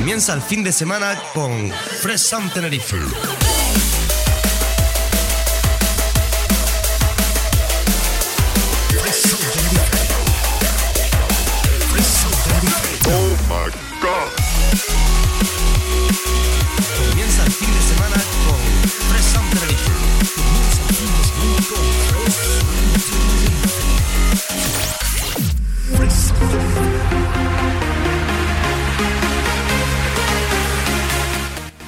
Comienza el fin de semana con Fresh Sound Tenerife. Oh my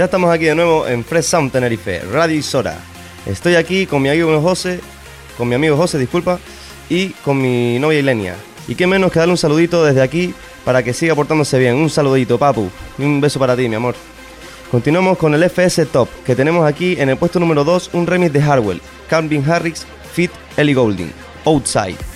Ya estamos aquí de nuevo en Fresh Sound Tenerife, Radio Isora. Estoy aquí con mi amigo José, con mi amigo José, disculpa, y con mi novia Ilenia. Y qué menos que darle un saludito desde aquí para que siga portándose bien. Un saludito, papu. Y un beso para ti, mi amor. Continuamos con el FS Top, que tenemos aquí en el puesto número 2 un remix de Harwell, Calvin Harris, Fit Ellie Goulding, Outside.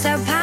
There's a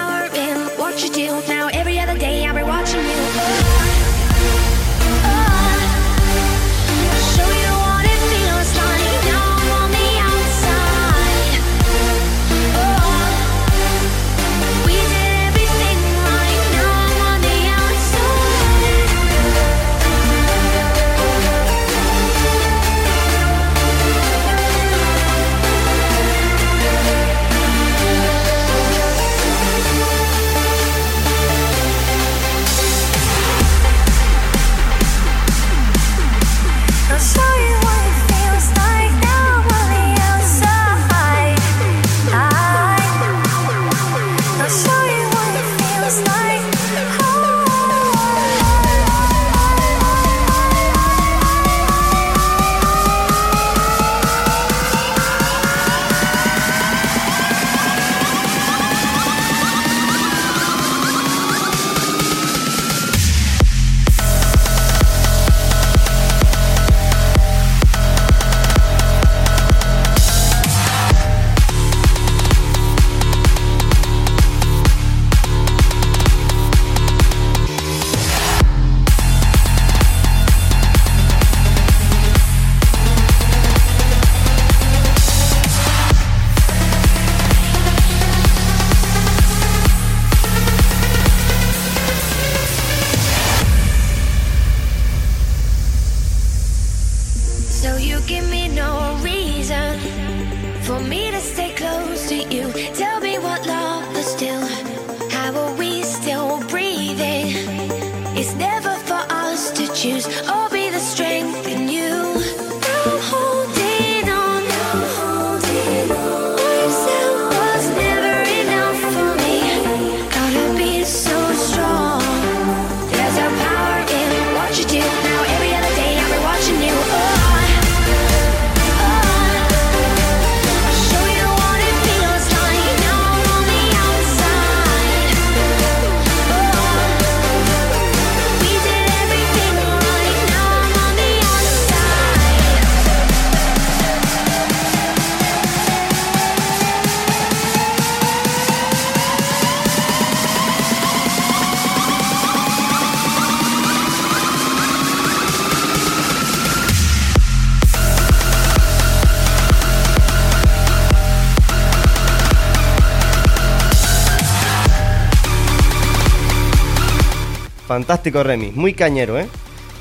Fantástico remix, muy cañero, ¿eh?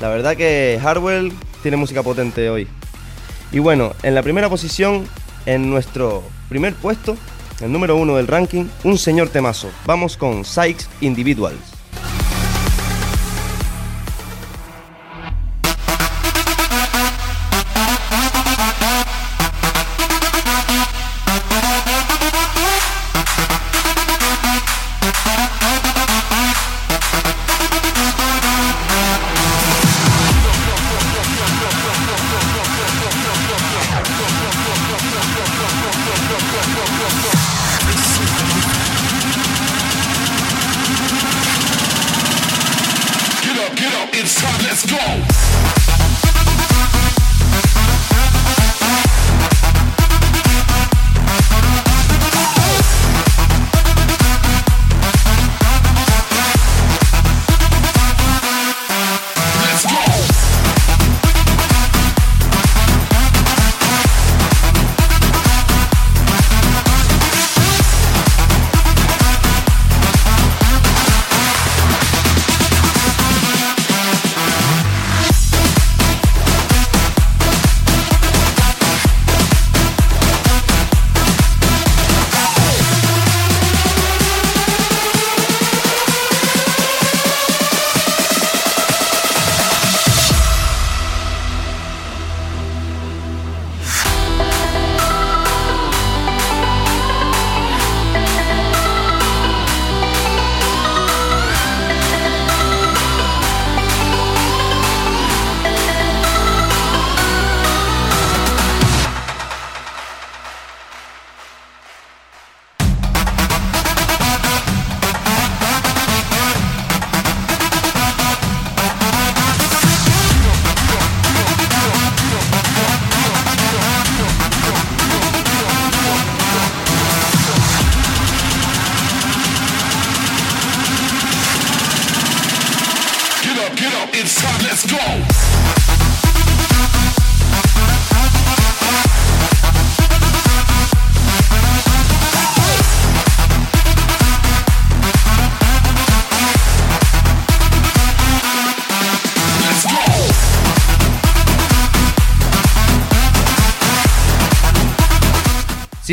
La verdad que Hardwell tiene música potente hoy. Y bueno, en la primera posición, en nuestro primer puesto, el número uno del ranking, un señor temazo. Vamos con Sykes Individuals.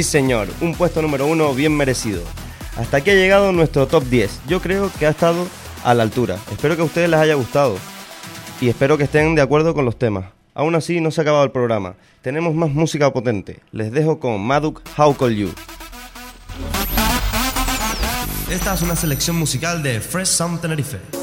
Señor, un puesto número uno bien merecido. Hasta aquí ha llegado nuestro top 10. Yo creo que ha estado a la altura. Espero que a ustedes les haya gustado. Y espero que estén de acuerdo con los temas. Aún así, no se ha acabado el programa. Tenemos más música potente. Les dejo con Maduk How Call You. Esta es una selección musical de Fresh Sound Tenerife.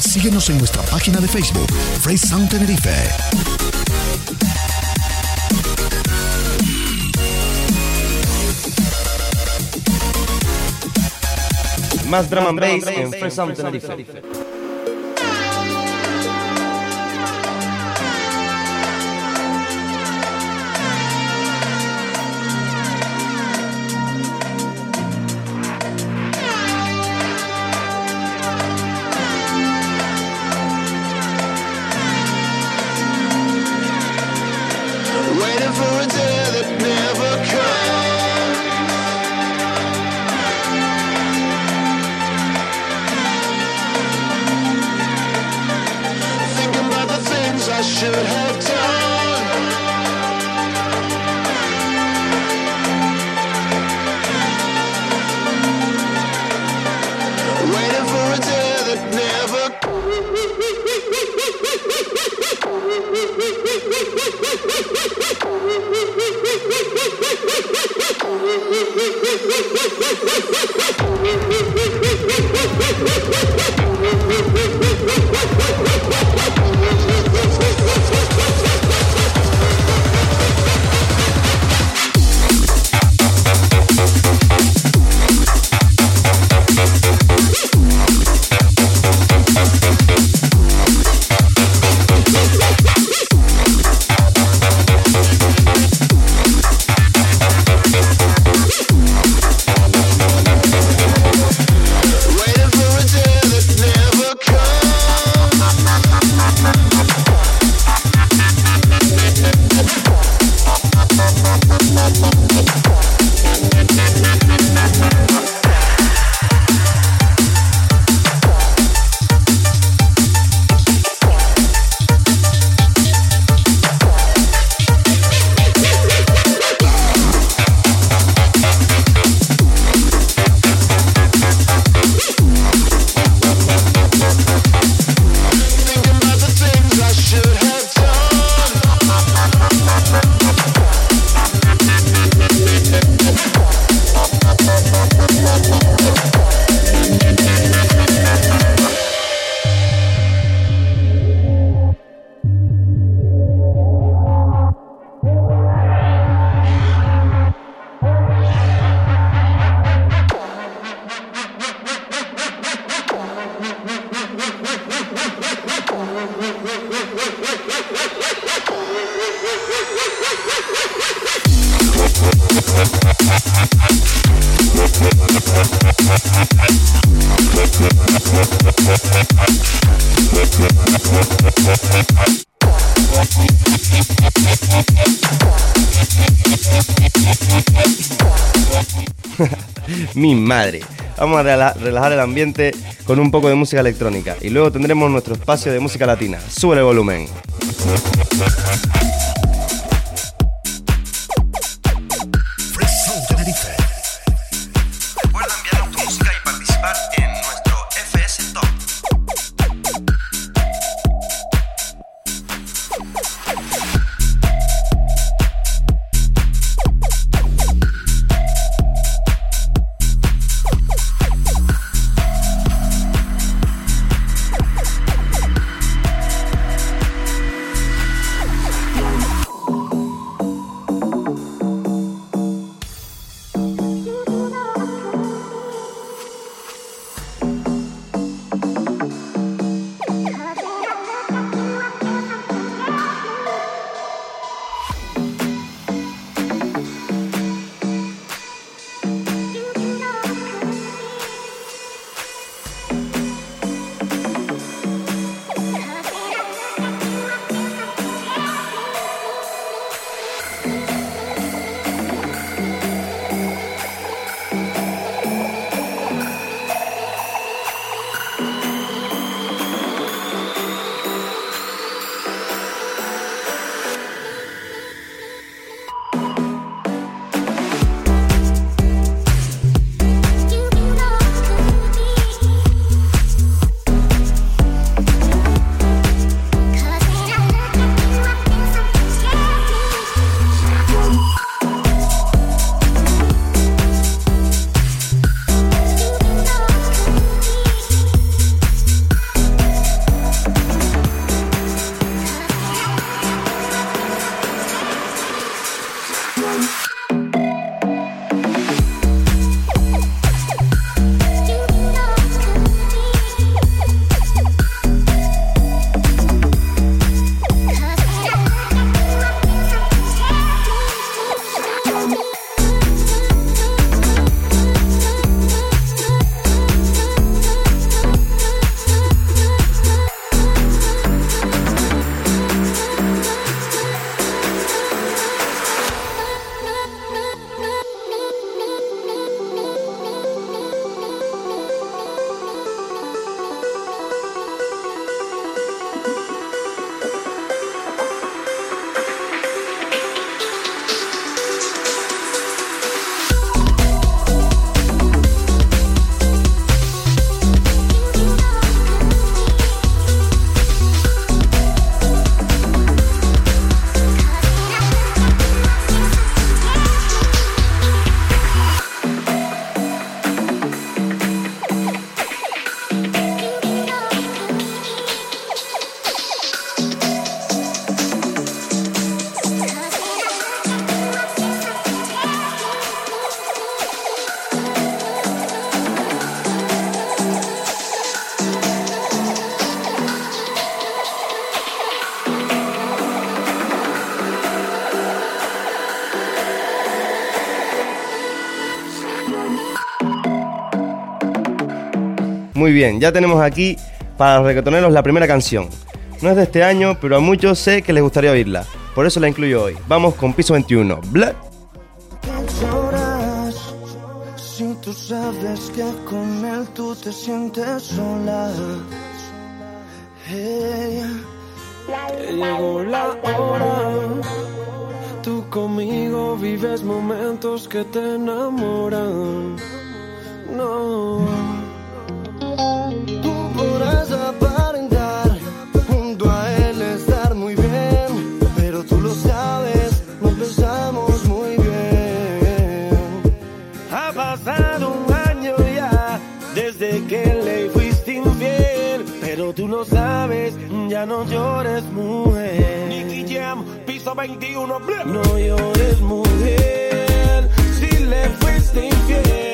Síguenos en nuestra página de Facebook, Frey Sound Tenerife. Más drama and bass en Frey Sound Tenerife. Should Vamos a rela- relajar el ambiente con un poco de música electrónica y luego tendremos nuestro espacio de música latina. Sube el volumen. Muy bien, ya tenemos aquí para los la primera canción. No es de este año, pero a muchos sé que les gustaría oírla. Por eso la incluyo hoy. Vamos con Piso 21. Blood. lloras si tú sabes que con él tú te sientes sola? Hey, la hora. Tú conmigo vives momentos que te enamoran. Podrás aparentar junto a él estar muy bien, pero tú lo sabes, nos besamos muy bien. Ha pasado un año ya desde que le fuiste infiel, pero tú lo sabes, ya no llores, mujer. Nicky Jam, piso 21, No llores, mujer, si le fuiste infiel,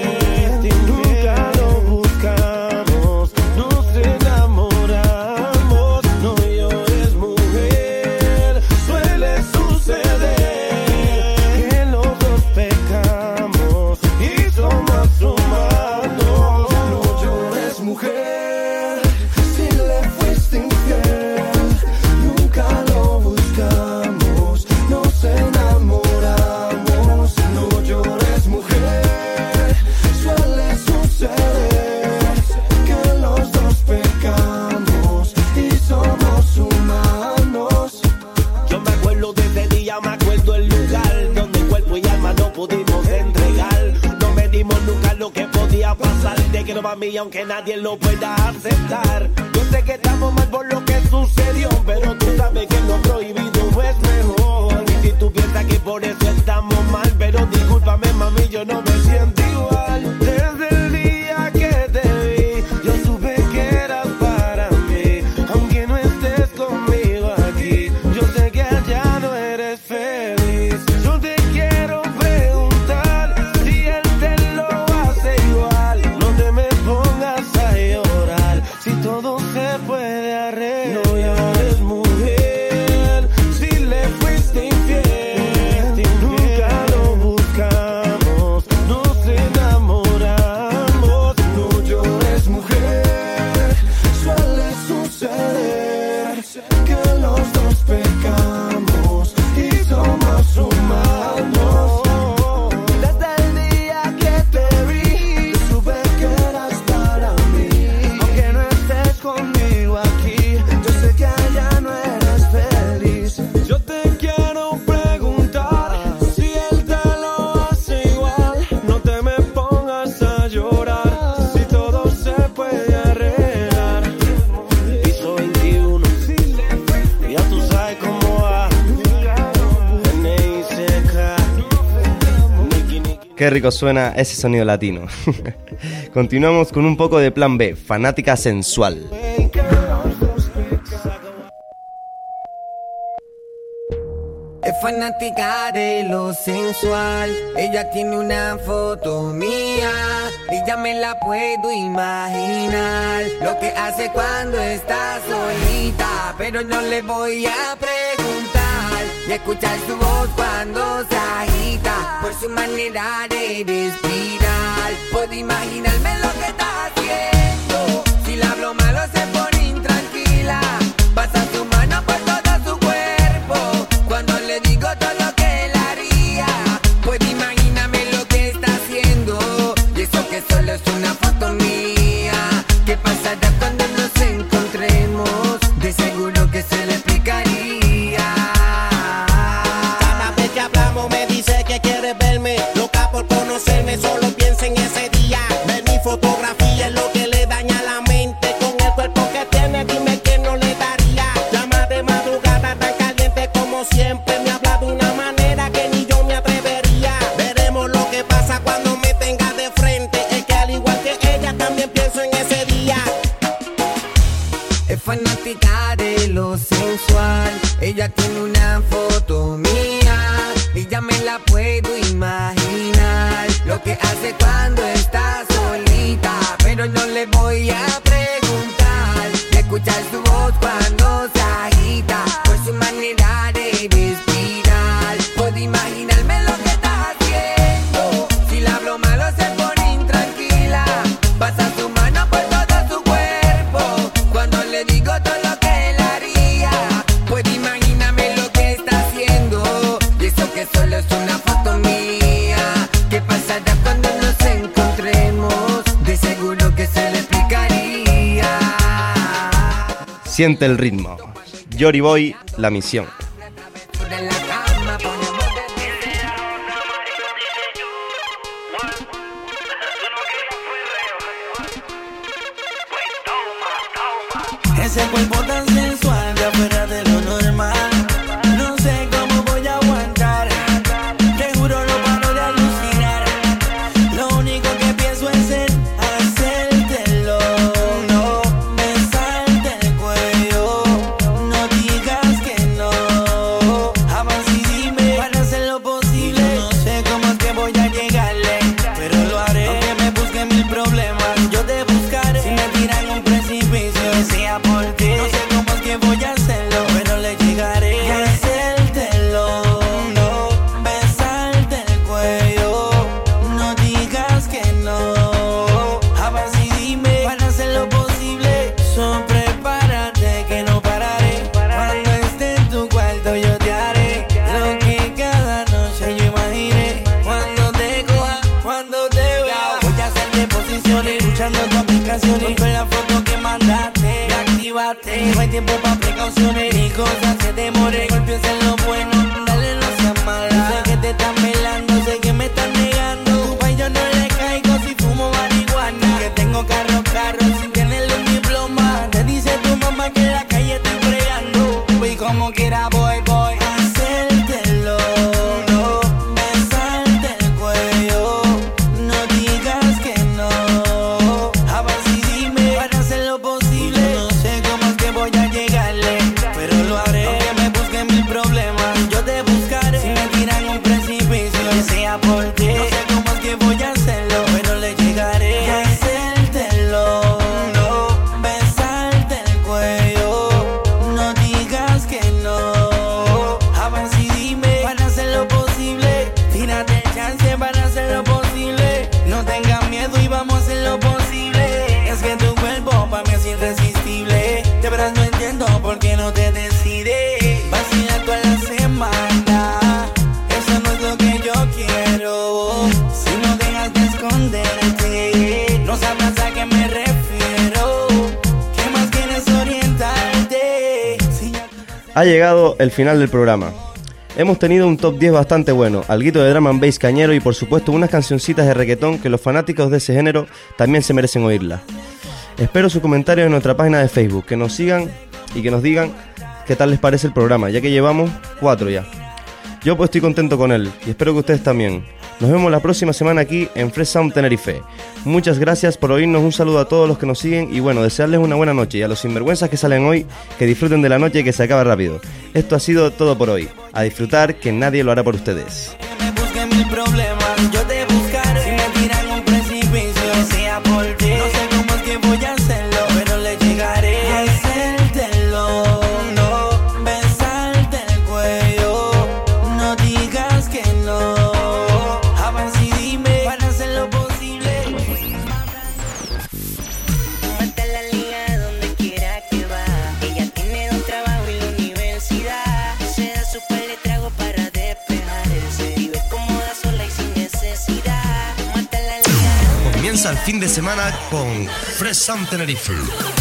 quiero para mí, aunque nadie lo pueda aceptar. Yo sé que estamos mal por lo que sucedió, pero tú sabes que lo prohibido es mejor. Y si tú piensas que por eso estamos mal, pero discúlpame, mami, yo no me siento igual. Rico suena ese sonido latino. Continuamos con un poco de plan B, fanática sensual. Es fanática de lo sensual. Ella tiene una foto mía y ya me la puedo imaginar. Lo que hace cuando está solita, pero no le voy a preguntar. Y escuchar su voz cuando se por su manera de respirar. Puedo imaginarme lo que está haciendo. Si hablo Siente el ritmo. Yori Boy, la misión. Ha llegado el final del programa. Hemos tenido un top 10 bastante bueno, alguito de drama and bass cañero y por supuesto unas cancioncitas de reggaetón que los fanáticos de ese género también se merecen oírlas. Espero sus comentarios en nuestra página de Facebook, que nos sigan y que nos digan qué tal les parece el programa, ya que llevamos cuatro ya. Yo pues estoy contento con él y espero que ustedes también. Nos vemos la próxima semana aquí en Fresh Tenerife. Muchas gracias por oírnos, un saludo a todos los que nos siguen y bueno, desearles una buena noche y a los sinvergüenzas que salen hoy, que disfruten de la noche que se acaba rápido. Esto ha sido todo por hoy. A disfrutar que nadie lo hará por ustedes. fin de semana con Fresh Tenerife.